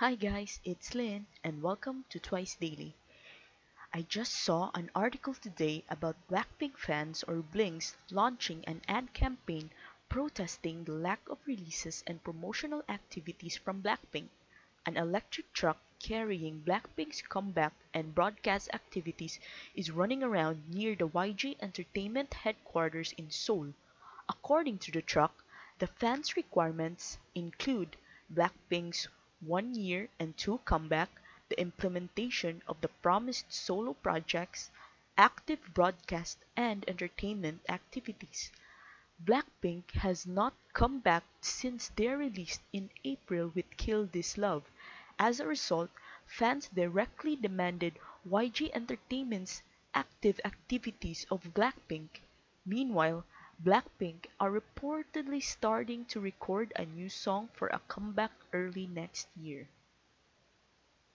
Hi guys, it's Lynn and welcome to Twice Daily. I just saw an article today about Blackpink fans or Blinks launching an ad campaign protesting the lack of releases and promotional activities from Blackpink. An electric truck carrying Blackpink's comeback and broadcast activities is running around near the YG Entertainment headquarters in Seoul. According to the truck, the fans' requirements include Blackpink's one year and two comeback, the implementation of the promised solo projects, active broadcast and entertainment activities. Blackpink has not come back since their release in April with Kill This Love. As a result, fans directly demanded YG Entertainment's active activities of Blackpink. Meanwhile, Blackpink are reportedly starting to record a new song for a comeback early next year.